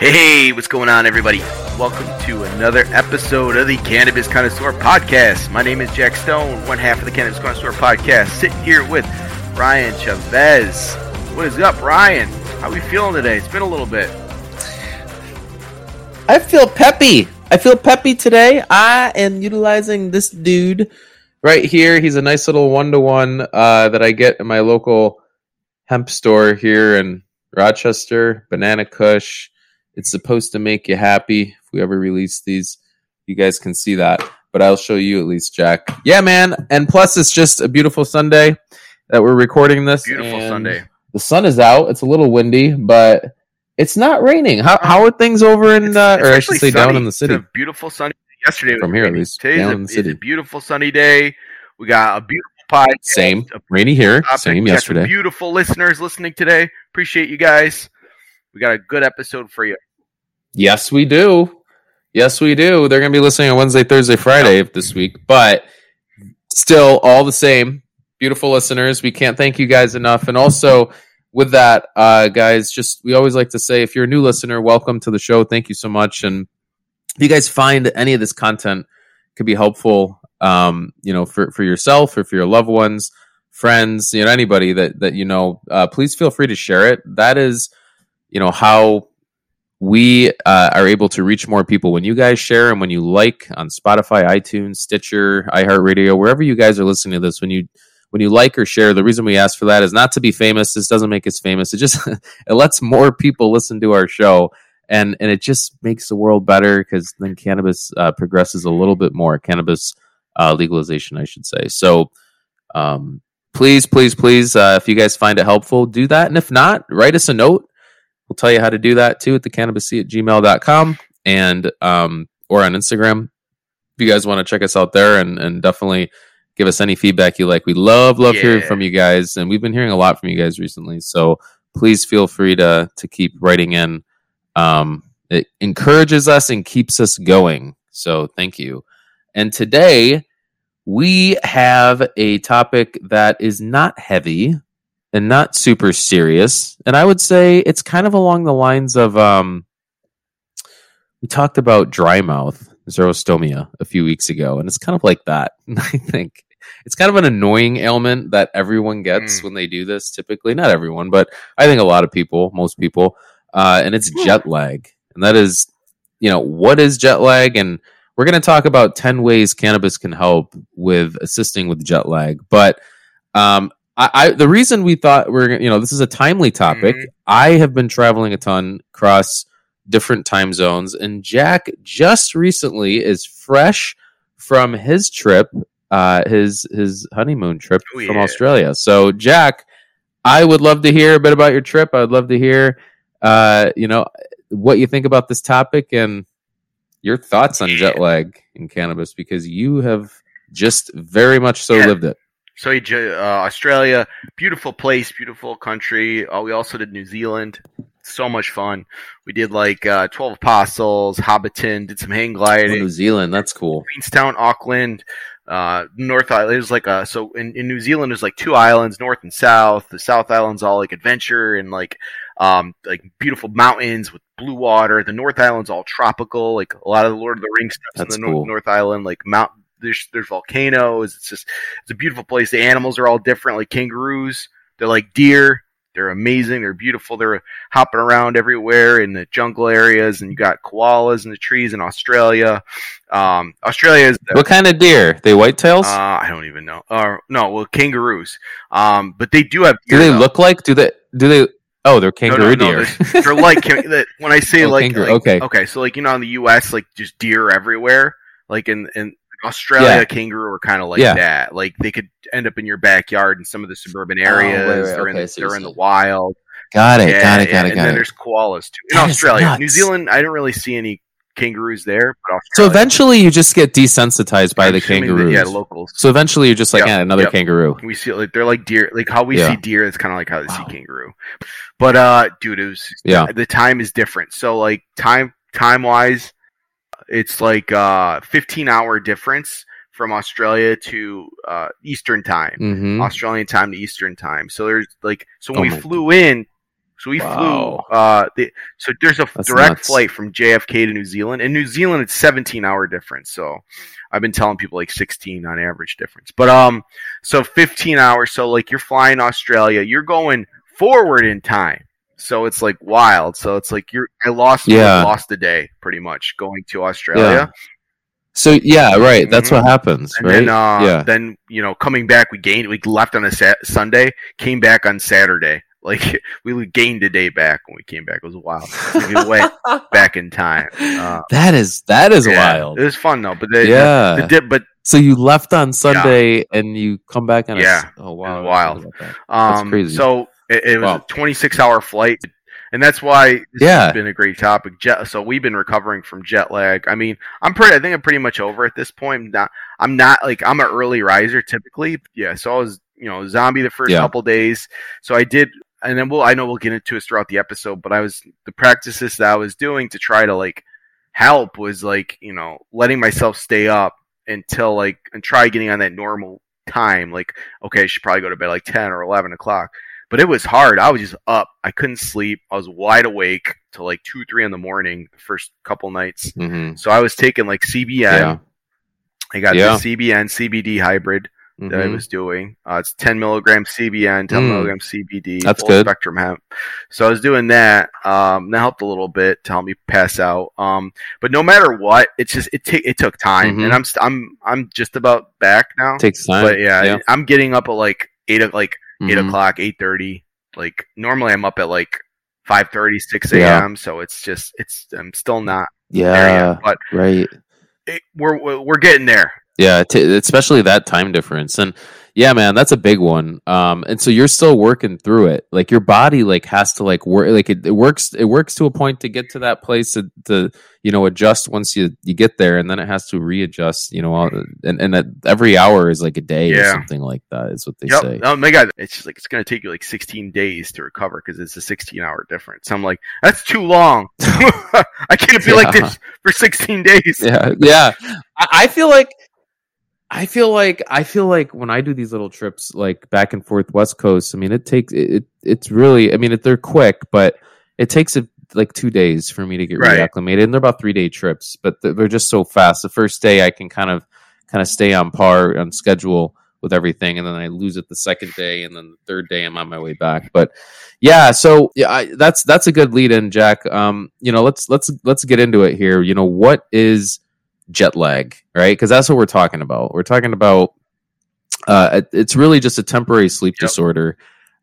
Hey, what's going on, everybody? Welcome to another episode of the Cannabis Connoisseur Podcast. My name is Jack Stone, one half of the Cannabis Connoisseur Podcast, sitting here with Ryan Chavez. What is up, Ryan? How are we feeling today? It's been a little bit. I feel peppy. I feel peppy today. I am utilizing this dude right here. He's a nice little one to one that I get in my local hemp store here in Rochester, Banana Kush. It's supposed to make you happy. If we ever release these, you guys can see that. But I'll show you at least, Jack. Yeah, man. And plus, it's just a beautiful Sunday that we're recording this. Beautiful Sunday. The sun is out. It's a little windy, but it's not raining. How, how are things over in, uh, it's or I should say down in the city? It's a beautiful sunny yesterday. From here, at least. Today's Down a, in the city. a beautiful sunny day. We got a beautiful podcast. Same. Rainy here. topic. Same We got some yesterday. beautiful listeners listening today. Appreciate you guys. We got a good episode for you. Yes, we do. Yes, we do. They're going to be listening on Wednesday, Thursday, Friday this week, but still, all the same, beautiful listeners. We can't thank you guys enough. And also, with that, uh, guys, just we always like to say if you're a new listener, welcome to the show. Thank you so much. And if you guys find any of this content could be helpful, um, you know, for for yourself or for your loved ones, friends, you know, anybody that that you know, uh, please feel free to share it. That is, you know, how we uh, are able to reach more people when you guys share and when you like on Spotify, iTunes, Stitcher, iHeartRadio, wherever you guys are listening to this. When you when you like or share, the reason we ask for that is not to be famous. This doesn't make us famous. It just it lets more people listen to our show, and and it just makes the world better because then cannabis uh, progresses a little bit more. Cannabis uh, legalization, I should say. So. Um, please, please, please, uh, if you guys find it helpful, do that. And if not, write us a note. We'll tell you how to do that too at the cannabisc at gmail.com and um, or on Instagram. If you guys want to check us out there and, and definitely give us any feedback you like. We love, love hearing from you guys. And we've been hearing a lot from you guys recently. So please feel free to to keep writing in. Um, it encourages us and keeps us going. So thank you. And today we have a topic that is not heavy and not super serious. And I would say it's kind of along the lines of um, we talked about dry mouth, xerostomia, a few weeks ago, and it's kind of like that. I think it's kind of an annoying ailment that everyone gets Mm. when they do this. Typically, not everyone, but I think a lot of people, most people, uh, and it's jet lag, and that is, you know, what is jet lag and we're going to talk about 10 ways cannabis can help with assisting with jet lag but um, I, I the reason we thought we're you know this is a timely topic Mhm. i have been traveling a ton across different time zones and jack just recently is fresh from his trip uh, his his honeymoon trip Oh, from yeah. australia so jack i would love to hear a bit about your trip i would love to hear uh, you know what you think about this topic and your thoughts on jet lag in cannabis because you have just very much so Yeah. lived it. So ju- uh, Australia, beautiful place, beautiful country. Uh, we also did New Zealand. So much fun. We did like uh, Twelve Apostles, Hobbiton, did some hang Oh, gliding. New Zealand, that's cool. Queenstown, Auckland, uh, North Island. Was like a so in, in New Zealand there's like two islands, North and South. The South Island's all like adventure and like um like beautiful mountains with blue water. The North Island's all tropical, like a lot of the Lord of the Rings stuff in the North. North Island, like mount. There's there's volcanoes. It's just it's a beautiful place. The animals are all different, like kangaroos. They're like deer. They're amazing. They're beautiful. They're hopping around everywhere in the jungle areas, and you got koalas in the trees in Australia. Um, Australia is the, What kind of deer? They whitetails? uh, I don't even know. Or no, well, kangaroos. Um, but they do have. do they though. look like? Do they? Do they? Oh, they're No, kangaroo no, no, deer. They're, they're like that- when I say Oh, like, kangaroo, like- okay. okay. So like you know in the U.S. like just deer everywhere. Like in in Australia, Yeah. kangaroo are kind of like Yeah. that. Like they could end up in your backyard in some of the suburban Oh, wait, areas. wait, they're in okay, the, so they're in the wild. got it. Yeah, got it. Got it. And Got then there's koalas too in That Australia. New Zealand, I didn't really see any kangaroos there. But So eventually, you just get desensitized by I'm the that- kangaroos. yeah, locals. so eventually, you're just like, Yep, yeah, another yep. kangaroo. We see like they're like deer, like how we Yeah. see deer. It's kind of like how they Wow. see kangaroo. But uh, dude, it was Yeah. the time is different. So like time time wise, it's like a 15 hour difference from Australia to uh Eastern time, Mm-hmm. Australian time to Eastern time. So there's like so when Oh we flew in So we Wow. flew. Uh, the, so there's a That's direct nuts. flight from JFK to New Zealand. In New Zealand, it's 17 hour difference. So I've been telling people like 16 on average difference. But um, so 15 hours. So like you're flying Australia, you're going forward in time. So it's like wild. So it's like you're I lost Yeah. I lost a day pretty much going to Australia. Yeah. So yeah, right. That's Mhm. what happens, And right? then, uh, yeah. then you know, coming back, we gained. We left on a sat- Sunday, came back on Saturday. Like we gained a day back when we came back. It was wild. we went back in time. Uh, that is that is yeah, wild. It was fun though. But the, yeah. the, the dip, but so you left on Sunday and you come back on. Yeah. A, oh wow, wild. I didn't know about that. um, crazy. so it, it was Wow. a 26 hour flight. And that's why this Yeah. has been a great topic. Jet, so we've been recovering from jet lag. I mean, I'm pretty. I think I'm pretty much over at this point. I'm not. I'm not like I'm an early riser typically. Yeah. So I was, you know, zombie the first Yeah. couple days. So I did, and then we'll. I know we'll get into it throughout the episode. But I was the practices that I was doing to try to like help was like you know letting myself stay up until like and try getting on that normal time. Like okay, I should probably go to bed like ten or eleven o'clock. But it was hard. I was just up. I couldn't sleep. I was wide awake till like two, three in the morning the first couple nights. Mhm. So I was taking like CBN. Yeah. I got Yeah. the CBN CBD hybrid that I Mhm. was doing. Uh, it's 10 milligrams CBN, 10 Mm. milligrams CBD, That's full good. spectrum hemp. So I was doing that. Um, that helped a little bit to help me pass out. Um, but no matter what, it's just it ta- it took time, Mhm. and I'm st- I'm I'm just about back now. It takes time. but yeah, yeah. I'm getting up at like eight o- like eight Mhm. o'clock, eight thirty. Like normally I'm up at like 5:30, 6 Yeah. a.m. So it's just it's I'm still not there Yeah, yet, but right. it, we're we're getting there. Yeah, t- especially that time difference. And yeah, man, that's a big one. Um, and so you're still working through it. Like your body, like has to like work. Like it, it works. It works to a point to get to that place to, to you know adjust once you you get there, and then it has to readjust. You know, all, and and that every hour is like a day or something like that. Is what they Yep. say. Oh my god, it's just like it's gonna take you like 16 days to recover because it's a 16 hour difference. I'm like, that's too long. I can't be like this for 16 days. yeah yeah I, I feel like i feel like i feel like when i do these little trips like back and forth west coast i mean it takes it, it it's really i mean it, they're quick but it takes it like two days for me to get Right. reacclimated and they're about three day trips but they're they're just so fast. The first day i can kind of kind of stay on par on schedule with everything and then i lose it the second day and then the third day i'm on my way back. But yeah so yeah I, that's that's a good lead in jack. Um you know let's let's let's get into it here. You know what is jet lag right because that's what we're talking about we're talking about uh it's really just a temporary sleep Yep. disorder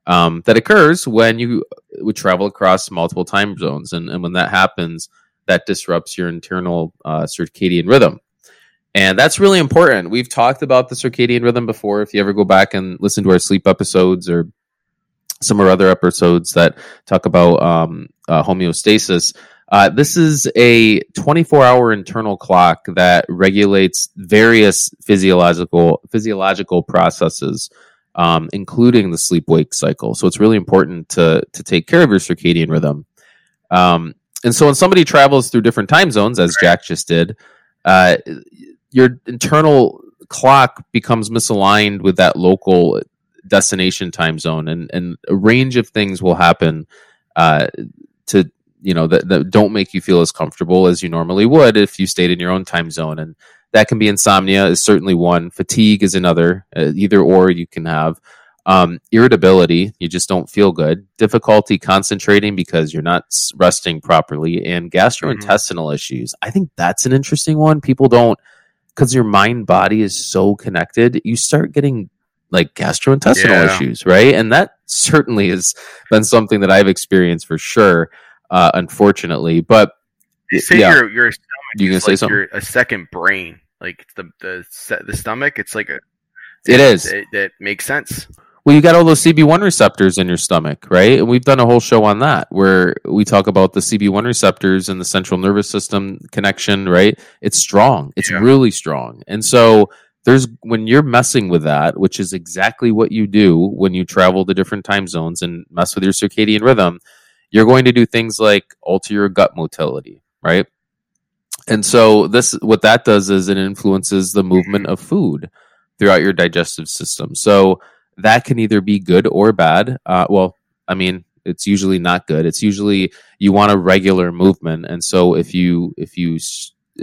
um that occurs when you would travel across multiple time zones and, and when that happens that disrupts your internal uh, circadian rhythm and that's really important. We've talked about the circadian rhythm before. If you ever go back and listen to our sleep episodes or some of our other episodes that talk about um, uh, homeostasis, uh, this is a 24 hour internal clock that regulates various physiological physiological processes, um, including the sleep wake cycle. So it's really important to to take care of your circadian rhythm. Um, and so when somebody travels through different time zones, as Jack just did, uh, your internal clock becomes misaligned with that local destination time zone and and a range of things will happen uh, to you know that, that don't make you feel as comfortable as you normally would if you stayed in your own time zone. And that can be insomnia is certainly one. Fatigue is another uh, either or you can have. Um, irritability you just don't feel good. Difficulty concentrating because you're not resting properly and gastrointestinal issues. I think that's an interesting one. People don't because your mind body is so connected you start getting like gastrointestinal Yeah. issues right? And that certainly has been something that i've experienced for sure uh unfortunately but They say yeah. your your stomach you is say like something your a second brain. Like the the the stomach. It's like a. It is. It, that makes sense. Well, you got all those CB1 receptors in your stomach, right? And we've done a whole show on that where we talk about the CB1 receptors and the central nervous system connection, right? It's strong. It's Yeah. really strong. And so there's when you're messing with that, which is exactly what you do when you travel to different time zones and mess with your circadian rhythm, you're going to do things like alter your gut motility, right? And so this what that does is it influences the movement of food throughout your digestive system. So that can either be good or bad. Uh, well, I mean, It's usually not good. It's usually you want a regular movement, and so if you if you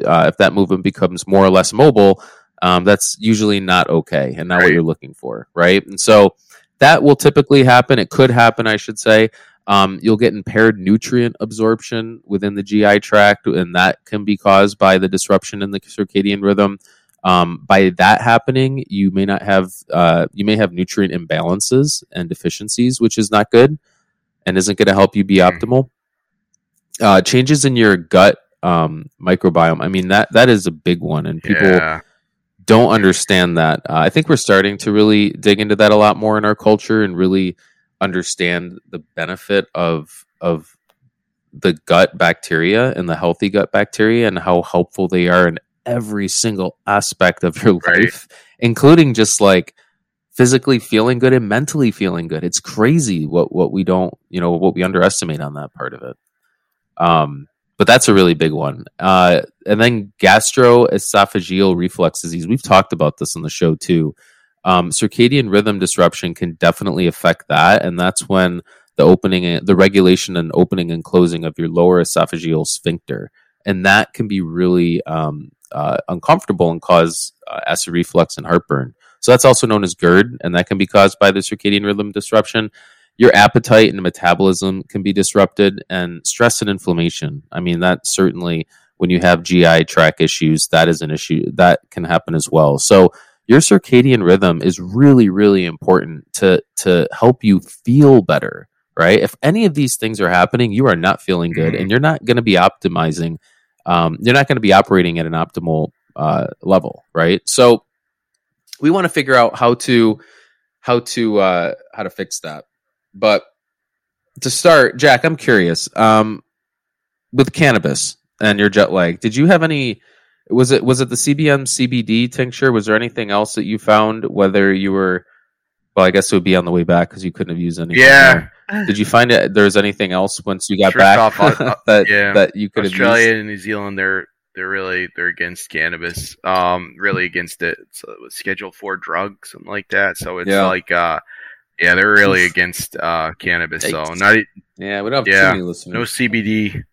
uh, if that movement becomes more or less mobile, um, that's usually not okay and not right. what you're looking for, right? And so that will typically happen. It could happen, I should say. Um, you'll get impaired nutrient absorption within the GI tract, and that can be caused by the disruption in the circadian rhythm. Um, by that happening, you may not have uh, you may have nutrient imbalances and deficiencies, which is not good and isn't going to help you be mm. optimal. Uh, changes in your gut um, microbiome. I mean that that is a big one, and people yeah. don't understand that. Uh, I think we're starting to really dig into that a lot more in our culture and really understand the benefit of of the gut bacteria and the healthy gut bacteria and how helpful they are in every single aspect of your right. life, including just like physically feeling good and mentally feeling good. It's crazy what what we don't, you know, what we underestimate on that part of it. Um, but that's a really big one. Uh, and then gastroesophageal reflux disease. We've talked about this on the show too. Um, circadian rhythm disruption can definitely affect that, and that's when the opening, the regulation and opening and closing of your lower esophageal sphincter, and that can be really um, uh, uncomfortable and cause uh, acid reflux and heartburn. So that's also known as GERD, and that can be caused by the circadian rhythm disruption. Your appetite and metabolism can be disrupted, and stress and inflammation. I mean, that certainly when you have GI tract issues, that is an issue that can happen as well. So your circadian rhythm is really, really important to to help you feel better. Right? If any of these things are happening, you are not feeling good, and you're not going to be optimizing um, you're not going to be operating at an optimal uh, level, right? So we want to figure out how to how to uh, how to fix that. But to start, Jack, I'm curious. Um, with cannabis and your jet lag, did you have any? Was it was it the CBN CBD tincture? Was there anything else that you found? Whether you were, well, I guess it would be on the way back because you couldn't have used anything. Yeah, did you find it? There's anything else once you got back off, uh, that yeah. that you could Australia and New Zealand they're they're really they're against cannabis. Um, really against it. So it was Schedule Four drug, something like that. So it's yeah. like uh, yeah, they're really against uh cannabis. So not yeah, we don't have yeah, no CBD.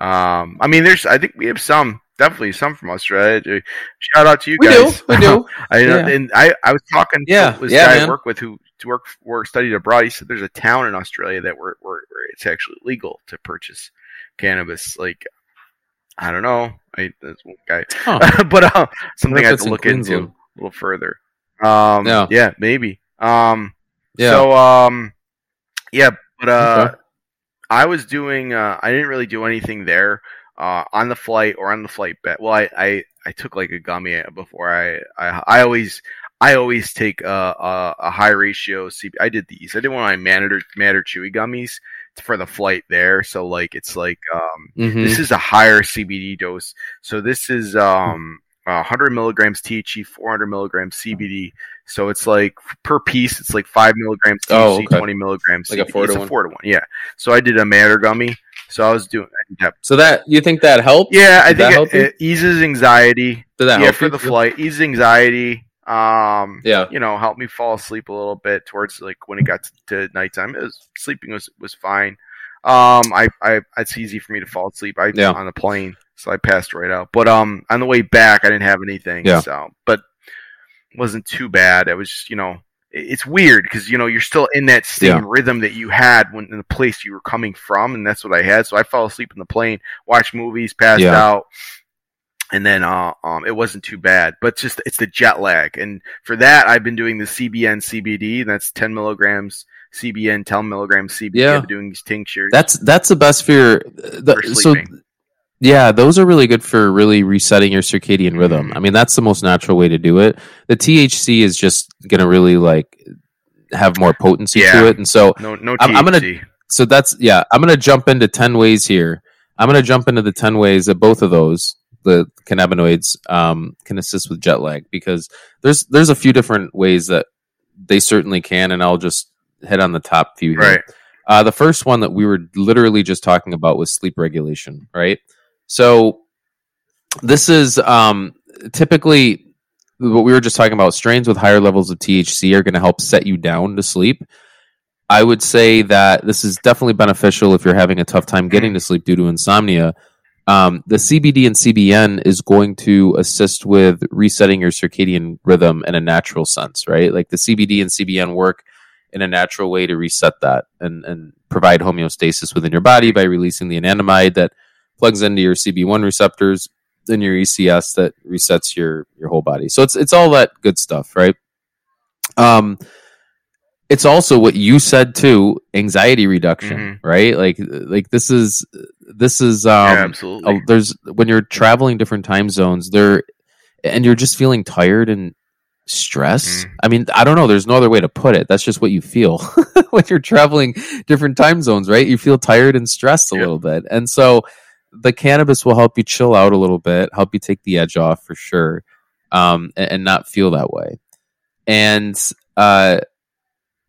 Um, I mean, there's I think we have some definitely some from Australia. Shout out to you we guys. Do, we do. I yeah. and I I was talking yeah. to this yeah, guy man. I work with who to work work studied abroad. He said there's a town in Australia that where, where, where it's actually legal to purchase cannabis. Like I don't know, I that's one guy, huh. but uh, something I have to look into a little further. Um, yeah. yeah, maybe. Um, yeah. So um, yeah, but uh, okay. I was doing. Uh, I didn't really do anything there. Uh, on the flight or on the flight back. Well, I, I, I took like a gummy before I, I, I always I always take a, a, a high ratio CB. I did these. I did one of my Matter Matter Chewy gummies for the flight there. So like it's like um, mm-hmm. this is a higher CBD dose. So this is um, 100 milligrams THC, 400 milligrams CBD. So it's like per piece, it's like five milligrams THC, oh, okay. 20 milligrams. Like CBD. a four to one. four to one. Yeah. So I did a Matter gummy. So I was doing. That. So that you think that helps? Yeah, I Did think it, it, eases anxiety. Did that yeah, for you? the flight? Eases anxiety. Um, yeah, you know, helped me fall asleep a little bit towards like when it got to, nighttime. It was sleeping was was fine. Um, I, I it's easy for me to fall asleep. I yeah. on the plane, so I passed right out. But um, on the way back, I didn't have anything. Yeah. So, but wasn't too bad. It was just, you know, it's weird because you know you're still in that same yeah. rhythm that you had when in the place you were coming from, and that's what I had. So I fell asleep in the plane, watched movies, passed yeah. out, and then uh, um, it wasn't too bad. But just it's the jet lag, and for that I've been doing the CBN CBD, that's 10 milligrams CBN, 10 milligrams CBD. Yeah. I've doing these tinctures. That's that's the best for your. The, for so yeah, those are really good for really resetting your circadian rhythm. Mm-hmm. I mean, that's the most natural way to do it. The THC is just gonna really like have more potency yeah. to it, and so no, no I'm, I'm gonna. So that's yeah. I'm gonna jump into ten ways here. I'm gonna jump into the ten ways that both of those the cannabinoids um, can assist with jet lag because there's there's a few different ways that they certainly can, and I'll just hit on the top few. Here. Right. Uh, the first one that we were literally just talking about was sleep regulation. Right. So this is um, typically what we were just talking about. Strains with higher levels of THC are going to help set you down to sleep. I would say that this is definitely beneficial if you're having a tough time getting to sleep due to insomnia. Um, the CBD and CBN is going to assist with resetting your circadian rhythm in a natural sense, right? Like the CBD and CBN work in a natural way to reset that and, and provide homeostasis within your body by releasing the anandamide that plugs into your CB1 receptors and your ECS that resets your your whole body. So it's it's all that good stuff, right? Um it's also what you said too, anxiety reduction, Mhm. right? Like like this is this is um yeah, absolutely. uh, there's when you're traveling different time zones there and you're just feeling tired and stressed Mm. i mean i don't know there's no other way to put it that's just what you feel when you're traveling different time zones right you feel tired and stressed a Yep. little bit and so the cannabis will help you chill out a little bit help you take the edge off for sure um, and, and not feel that way and uh,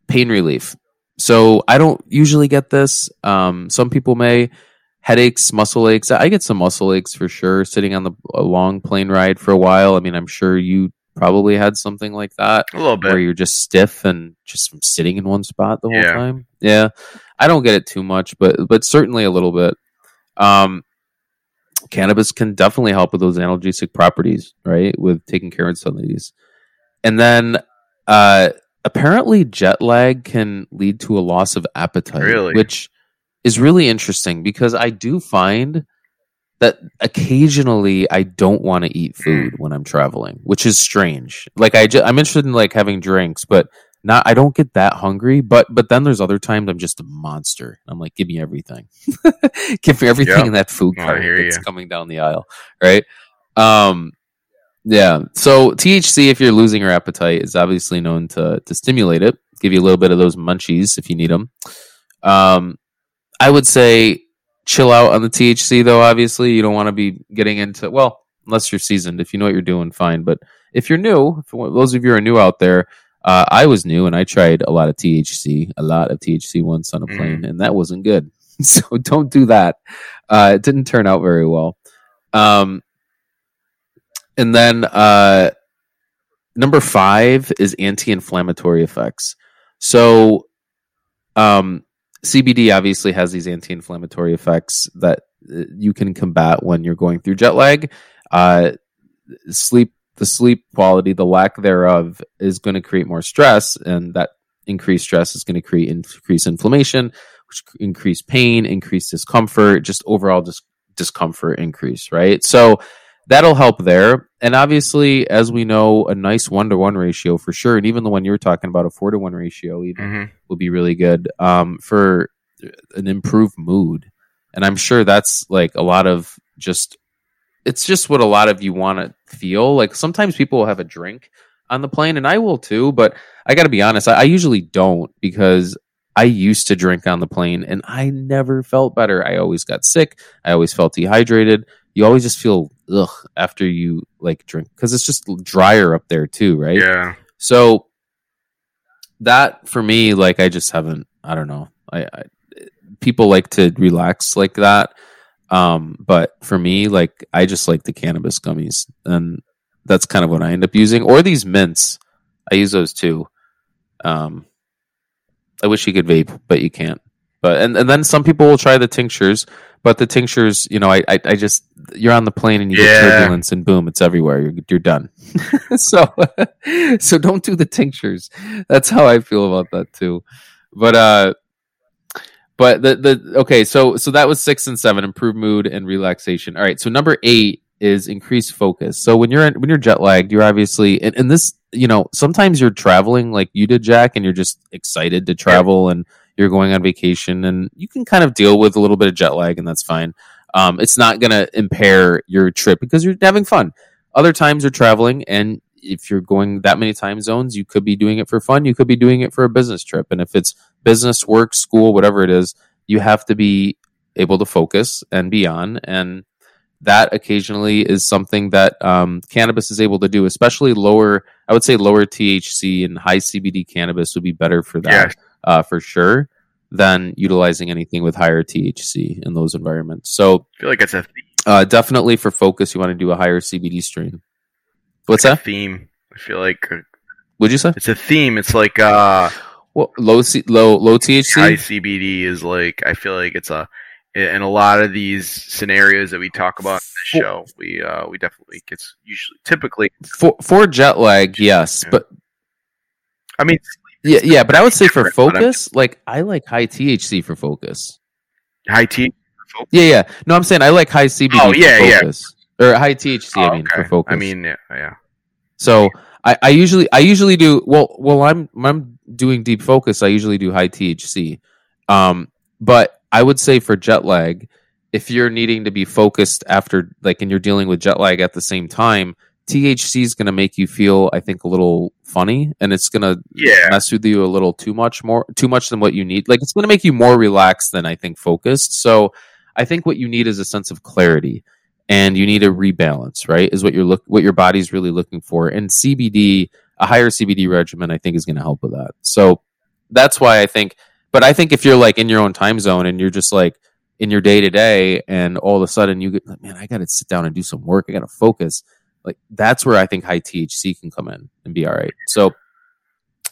pain relief so i don't usually get this um, some people may headaches, muscle aches. I get some muscle aches for sure sitting on the a long plane ride for a while. I mean, I'm sure you probably had something like that a little bit. where you're just stiff and just from sitting in one spot the whole Yeah. time. Yeah. I don't get it too much, but but certainly a little bit. Um cannabis can definitely help with those analgesic properties, right? With taking care of some of these. And then uh apparently jet lag can lead to a loss of appetite, Really? which is really interesting because I do find that occasionally I don't want to eat food when I'm traveling, which is strange. Like I ju- I'm interested in like having drinks, but not I don't get that hungry. But but then there's other times I'm just a monster. I'm like, give me everything, give me everything Yeah. in that food cart that's ya. coming down the aisle, right? Um, yeah. So THC, if you're losing your appetite, is obviously known to to stimulate it, give you a little bit of those munchies if you need them. Um, I would say chill out on the THC though. Obviously, you don't want to be getting into well, unless you're seasoned. If you know what you're doing, fine. But if you're new, if those of you who are new out there, uh, I was new and I tried a lot of THC, a lot of THC once on a Mhm. plane, and that wasn't good. so don't do that. Uh, it didn't turn out very well. Um, and then uh, number five is anti-inflammatory effects. So, um, CBD obviously has these anti-inflammatory effects that uh, you can combat when you're going through jet lag. Uh, sleep, the sleep quality, the lack thereof, is going to create more stress, and that increased stress is going to create increased inflammation, which increase pain, increase discomfort, just overall dis- discomfort increase. Right, so that'll help there. And obviously, as we know, a nice one to one ratio for sure, and even the one you're talking about, a four to one ratio, even hmm will be really good um, for an improved mood. And I'm sure that's like a lot of just, it's just what a lot of you want to feel. Like sometimes people will have a drink on the plane, and I will too, but I got to be honest, I, I usually don't because I used to drink on the plane and I never felt better. I always got sick. I always felt dehydrated. You always just feel ugh after you like drink because it's just drier up there too, right? Yeah. So that for me, like I just haven't. I don't know. I, I people like to relax like that, um, but for me, like I just like the cannabis gummies, and that's kind of what I end up using. Or these mints, I use those too. Um, I wish you could vape, but you can't. But and, and then some people will try the tinctures, but the tinctures, you know, I, I, I just you're on the plane and you Yeah. get turbulence and boom, it's everywhere. You're you're done. so so don't do the tinctures. That's how I feel about that too. But uh but the the okay, so so that was six and seven, improved mood and relaxation. All right, so number eight is increased focus. So when you're when you're jet lagged, you're obviously and, and this you know sometimes you're traveling like you did, Jack, and you're just excited to travel and you're going on vacation and you can kind of deal with a little bit of jet lag and that's fine. Um, it's not going to impair your trip because you're having fun. Other times you're traveling and if you're going that many time zones, you could be doing it for fun. You could be doing it for a business trip. And if it's business, work, school, whatever it is, you have to be able to focus and be on. And that occasionally is something that um, cannabis is able to do, especially lower, I would say lower THC and high CBD cannabis would be better for that Yeah. uh, for sure than utilizing anything with higher THC in those environments. So I feel like it's a, uh, definitely for focus, you want to do a higher CBD strain. What's a that? theme. I feel like Would you say? it's a theme. It's like uh Well, low C, low low THC. High CBD is like I feel like it's a in a lot of these scenarios that we talk about in the show. We uh we definitely it's usually typically for for jet lag, yes, Yeah. but I mean yeah, yeah, but I would say for Different, but I'm- focus, like I like high THC for focus. high T. Yeah, yeah. No, I'm saying I like high CBD Oh, yeah, for yeah. Or high THC, I Oh, mean, for focus. I mean yeah, yeah. So I, I usually I usually do well well I'm I'm doing deep focus I usually do high THC um but I would say for jet lag if you're needing to be focused after like and you're dealing with jet lag at the same time THC is going to make you feel I think a little funny and it's going to Yeah. mess with you a little too much more too much than what you need like it's going to make you more relaxed than I think focused so I think what you need is a sense of clarity and you need a rebalance, right? Is what you're look what your body's really looking for. And CBD, a higher CBD regimen, I think is going to help with that. So that's why I think. But I think if you're like in your own time zone and you're just like in your day to day, and all of a sudden you get, like, man, I got to sit down and do some work. I got to focus. Like that's where I think high THC can come in and be all right. So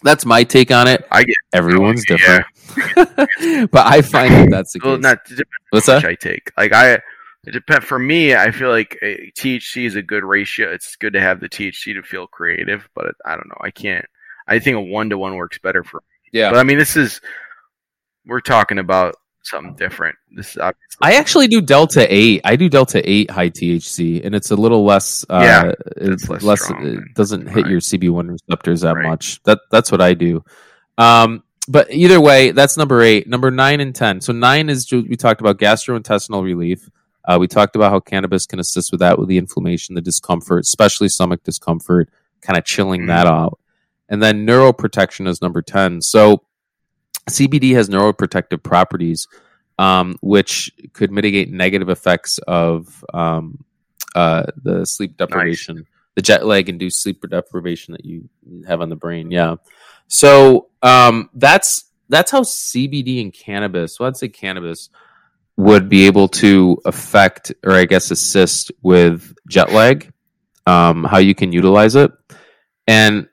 that's my take on it. I get Everyone's Yeah. different, but I find that that's the well case. not What's that? I take. Like I it depend for me, I feel like uh, THC is a good ratio. It's good to have the THC to feel creative, but I don't know. I can't I think a one to one works better for Me. Yeah. But I mean this is we're talking about something different. This is obviously I actually do Delta Eight. I do Delta Eight high THC, and it's a little less. Uh, Yeah, it's less less. strong it doesn't hit right. your CB one receptors that Right. much. That that's what I do. Um, but either way, that's number eight. Number nine and ten. So nine is we talked about gastrointestinal relief. Uh, we talked about how cannabis can assist with that, with the inflammation, the discomfort, especially stomach discomfort, kind of chilling that Mhm. out. And then neuroprotection is number ten. So CBD has neuroprotective properties um, which could mitigate negative effects of um, uh, the sleep deprivation, the jet lag induced sleep deprivation that you have on the brain. Yeah. So um, that's that's how CBD and cannabis. Well, I'd say cannabis would be able to affect, or I guess assist with jet lag. Um, how you can utilize it, and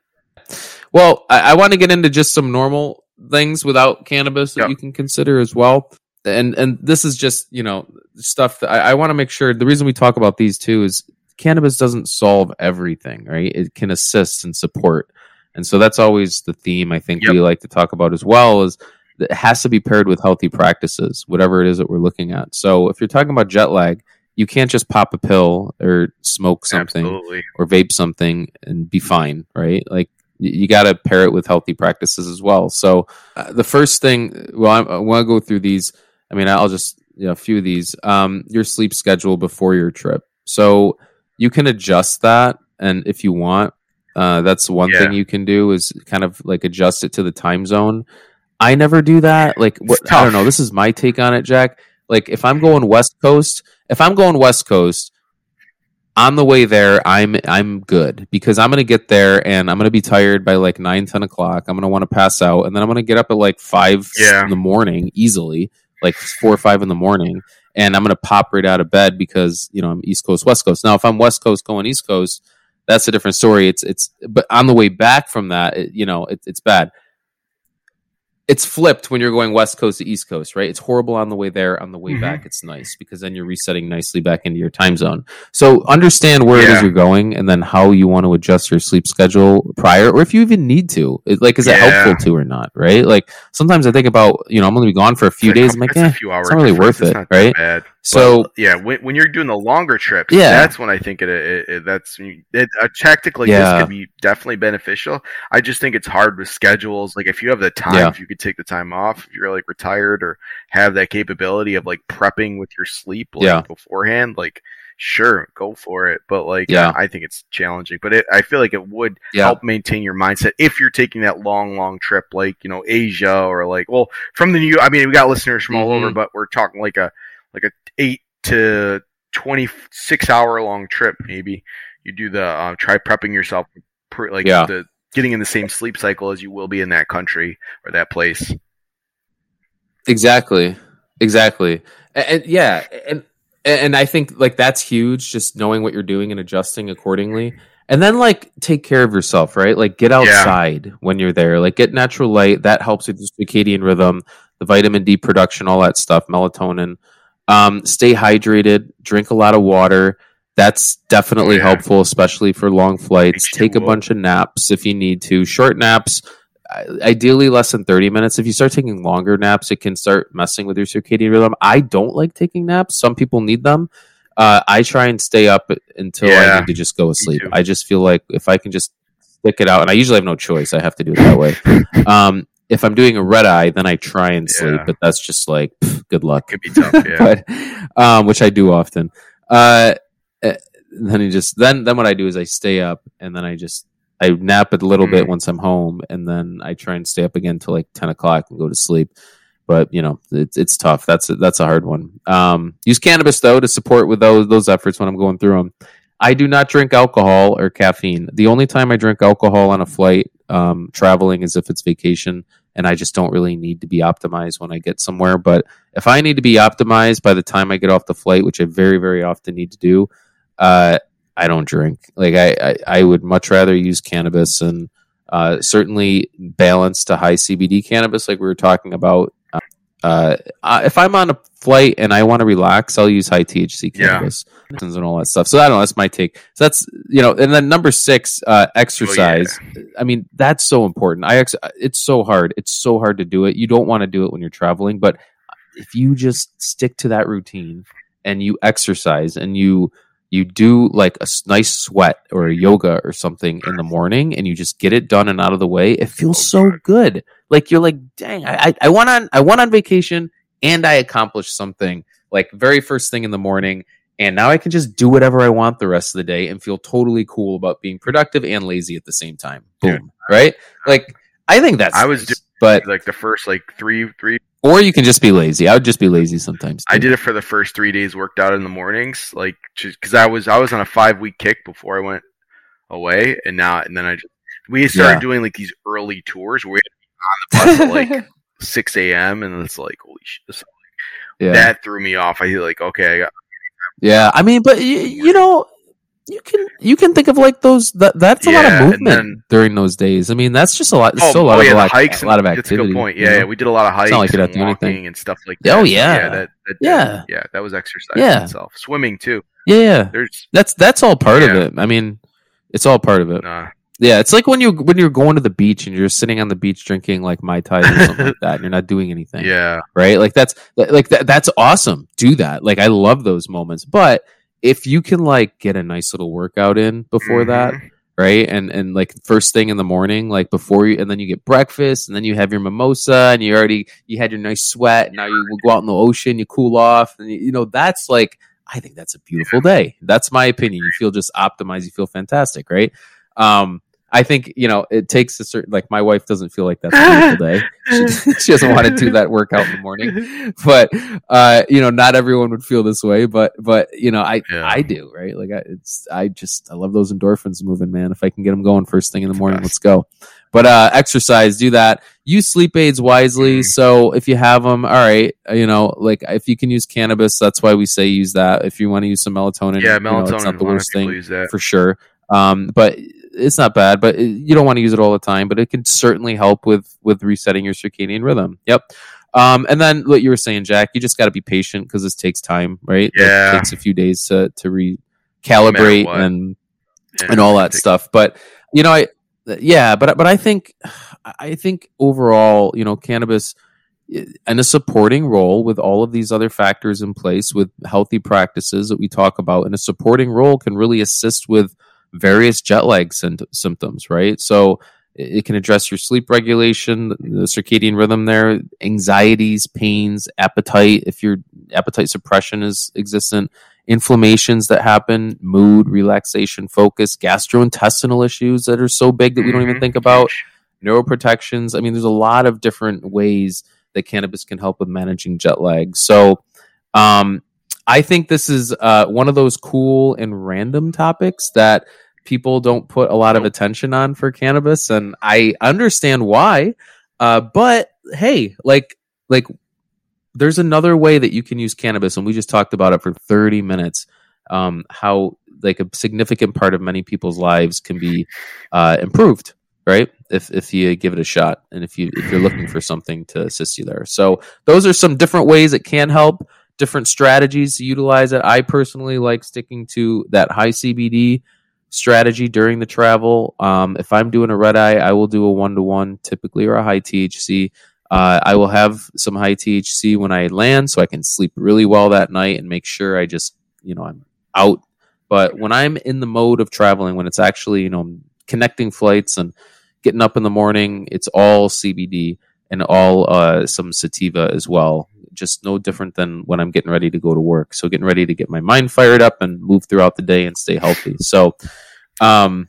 well, I, I want to get into just some normal things without cannabis that Yep. you can consider as well and and this is just you know stuff that I, I want to make sure. The reason we talk about these two is cannabis doesn't solve everything, right? It can assist and support, and so that's always the theme I think Yep. we like to talk about as well. Is it has to be paired with healthy practices, whatever it is that we're looking at. So if you're talking about jet lag, you can't just pop a pill or smoke something Absolutely. or vape something and be fine, right? Like you got to pair it with healthy practices as well. So uh, the first thing, well, I'm, I want to go through these. I mean, I'll just you know, a few of these. Um, your sleep schedule before your trip, so you can adjust that, and if you want, uh, that's one Yeah. thing you can do is kind of like adjust it to the time zone. I never do that. Like, what, I don't know. This is my take on it, Jack. Like, if I'm going West Coast, if I'm going West Coast, on the way there, I'm I'm good because I'm gonna get there and I'm gonna be tired by like nine, ten o'clock. I'm gonna want to pass out, and then I'm gonna get up at like five Yeah. in the morning easily, like four or five in the morning, and I'm gonna pop right out of bed because you know I'm East Coast, West Coast. Now, if I'm West Coast going East Coast, that's a different story. It's it's but on the way back from that, it, you know, it, it's bad. It's flipped when you're going West Coast to East Coast, right? It's horrible on the way there. On the way Mhm. back, it's nice because then you're resetting nicely back into your time zone. So understand where it is you're going, and then how you want to adjust your sleep schedule prior, or if you even need to. It, like, is it helpful to or not? Right? Like sometimes I think about, you know, I'm going to be gone for a few It's days. I'm like, it's eh, a few hours. not really worth it, right? Bad. So But, yeah, when, when you're doing the longer trips, Yeah. that's when I think it, it, it that's it, a tactic like Yeah. this could be definitely beneficial. I just think it's hard with schedules. Like if you have the time, Yeah. if you could take the time off, if you're like retired or have that capability of like prepping with your sleep like Yeah. beforehand, like sure, go for it. But like, Yeah. uh, I think it's challenging. But it, I feel like it would yeah, help maintain your mindset if you're taking that long, long trip, like you know Asia or like well from the new. I mean, we got listeners from all Mhm. over, but we're talking like a like a eight to twenty six hour long trip. Maybe you do the uh, try prepping yourself, pr- like Yeah. the getting in the same sleep cycle as you will be in that country or that place. Exactly. Exactly. And, and yeah, and and I think like that's huge just knowing what you're doing and adjusting accordingly. and then like take care of yourself, right? Like get outside yeah. when you're there. Like get natural light. That helps with the circadian rhythm, the vitamin D production, all that stuff, melatonin. Um, stay hydrated. Drink a lot of water. That's definitely yeah. helpful, especially for long flights. Take a bunch of naps if you need to. Short naps, ideally less than 30 minutes. If you start taking longer naps, it can start messing with your circadian rhythm. I don't like taking naps. Some people need them. Uh, I try and stay up until yeah, I need to just go to sleep. I just feel like if I can just stick it out, and I usually have no choice, I have to do it that way. Um, if I'm doing a red eye, then I try and sleep, yeah. but that's just like pff, good luck. Could be tough, yeah. but, um, which I do often. Uh, eh, then you just then then what I do is I stay up and then I just I nap a little mm. bit once I'm home, and then I try and stay up again till like ten o'clock and go to sleep. But you know, it's it's tough. That's a, that's a hard one. Um, use cannabis though to support with those those efforts when I'm going through them. I do not drink alcohol or caffeine. The only time I drink alcohol on a flight um, traveling is if it's vacation, and I just don't really need to be optimized when I get somewhere. But if I need to be optimized by the time I get off the flight, which I very very often need to do, uh, I don't drink. Like I, I, I would much rather use cannabis and uh, certainly balance to high CBD cannabis, like we were talking about. Uh, if I'm on a flight and I want to relax, I'll use high THC cannabis yeah. and all that stuff. So I don't know. That's my take. So that's you know, and then number six, uh, exercise. Oh, yeah. I mean, that's so important. I ex- it's so hard. It's so hard to do it. You don't want to do it when you're traveling, but if you just stick to that routine and you exercise and you you do like a nice sweat or a yoga or something in the morning and you just get it done and out of the way, it feels so good. Like you're like, dang, I, I went on I went on vacation and I accomplished something like very first thing in the morning. And now I can just do whatever I want the rest of the day and feel totally cool about being productive and lazy at the same time. Boom. Right? Like I think that's I was doing, but like the first like three three or you can just be lazy. I would just be lazy sometimes. Too. I did it for the first three days. Worked out in the mornings, like because I was I was on a five week kick before I went away, and now and then I just, we started yeah. doing like these early tours where we had to be on the bus at like six a.m. and it's like holy shit, so, like, yeah. that threw me off. I feel like okay, I got. Yeah, I mean, but you, you know, you can you can think of like those that that's a yeah, lot of movement then, during those days. I mean, that's just a lot. Oh, a lot oh, yeah, of like, hikes. A lot of activity. That's a good point. Yeah, yeah, we did a lot of hikes. It's not like you have to do anything and stuff like that. Oh yeah, yeah, that, that, yeah, yeah. That was exercise yeah. itself. Swimming too. Yeah, yeah. There's that's that's all part of it. I mean, it's all part of it. Nah. Yeah, it's like when you when you're going to the beach and you're sitting on the beach drinking like mai tai or something like that, and you're not doing anything. Yeah, right. Like that's like that, that's awesome. Do that. Like I love those moments, but if you can like get a nice little workout in before mm-hmm. that, right? And and like first thing in the morning, like before you, and then you get breakfast, and then you have your mimosa, and you already you had your nice sweat. And now you will go out in the ocean, you cool off, and you know that's like I think that's a beautiful day. That's my opinion. You feel just optimized. You feel fantastic, right? Um, I think you know it takes a certain like my wife doesn't feel like that's a beautiful day. She, she, doesn't want to do that workout in the morning, but uh, you know, not everyone would feel this way. But but you know, I yeah. I do right. Like I, it's I just I love those endorphins moving, man. If I can get them going first thing in the morning, let's go. But uh, exercise, do that. Use sleep aids wisely. Mm. So if you have them, all right, uh, you know, like if you can use cannabis, that's why we say use that. If you want to use some melatonin, yeah, melatonin, you know, it's not the worst thing for sure. Um, but it's not bad, but you don't want to use it all the time. But it can certainly help with with resetting your circadian rhythm. Yep. Um, and then what you were saying, Jack, you just got to be patient because this takes time, right? Yeah, it takes a few days to to recalibrate no and yeah, and all that stuff. But you know, I yeah, but but I think I think overall, you know, cannabis and a supporting role with all of these other factors in place with healthy practices that we talk about and a supporting role can really assist with various jet lag symptoms, right? So it can address your sleep regulation, the circadian rhythm there, anxieties, pains, appetite, if your appetite suppression is existent, inflammations that happen, mood, relaxation, focus, gastrointestinal issues that are so big that we don't even mm-hmm. think about, neuroprotections. I mean, there's a lot of different ways that cannabis can help with managing jet lag. So, um, I think this is uh, one of those cool and random topics that people don't put a lot of attention on for cannabis, and I understand why. Uh, but hey, like like there's another way that you can use cannabis, and we just talked about it for 30 minutes. Um, how like a significant part of many people's lives can be uh, improved right if if you give it a shot and if you if you're looking for something to assist you there so those are some different ways it can help different strategies to utilize it. I personally like sticking to that high cbd strategy during the travel. Um, if i'm doing a red eye i will do a one-to-one typically or a high thc uh, i will have some high thc when i land so i can sleep really well that night and make sure i just you know i'm out. But when i'm in the mode of traveling when it's actually you know connecting flights and getting up in the morning, it's all CBD and all uh, some sativa as well. Just no different than when I'm getting ready to go to work. So getting ready to get my mind fired up and move throughout the day and stay healthy. So, um,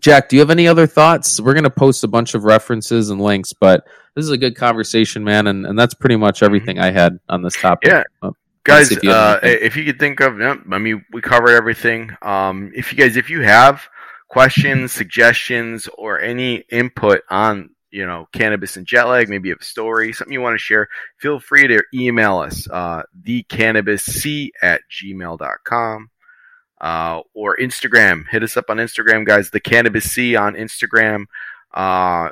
Jack, do you have any other thoughts? We're going to post a bunch of references and links, but this is a good conversation, man, and, and that's pretty much everything I had on this topic. Yeah. Uh, guys if you uh, if you could think of yeah, i mean we covered everything um, if you guys if you have questions suggestions or any input on you know cannabis and jet lag maybe you have a story something you want to share feel free to email us uh, thecannabisc at gmail.com uh, or instagram hit us up on instagram guys the cannabis c on instagram uh,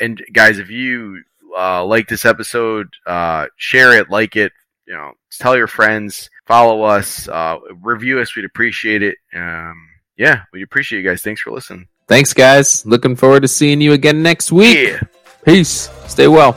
and guys if you uh, like this episode uh, share it like it you know, tell your friends, follow us, uh, review us. We'd appreciate it. Um, yeah, we'd appreciate you guys. Thanks for listening. Thanks, guys. Looking forward to seeing you again next week. Yeah. Peace. Stay well.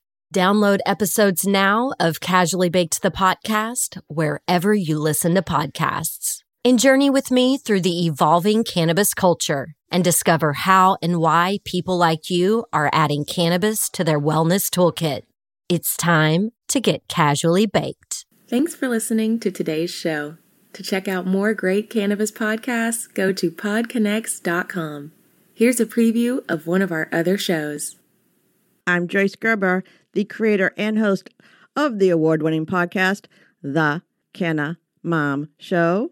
Download episodes now of Casually Baked the podcast wherever you listen to podcasts. And journey with me through the evolving cannabis culture and discover how and why people like you are adding cannabis to their wellness toolkit. It's time to get casually baked. Thanks for listening to today's show. To check out more great cannabis podcasts, go to podconx.com. Here's a preview of one of our other shows. I'm Joyce Gerber, the creator and host of the award winning podcast, The Canna Mom Show.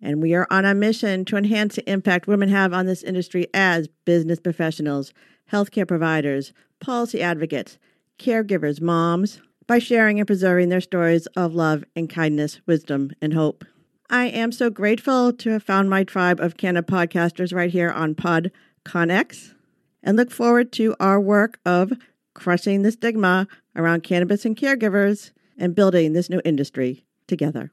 And we are on a mission to enhance the impact women have on this industry as business professionals, healthcare providers, policy advocates, caregivers, moms, by sharing and preserving their stories of love and kindness, wisdom, and hope. I am so grateful to have found my tribe of Canna podcasters right here on PodConX and look forward to our work of crushing the stigma around cannabis and caregivers and building this new industry together.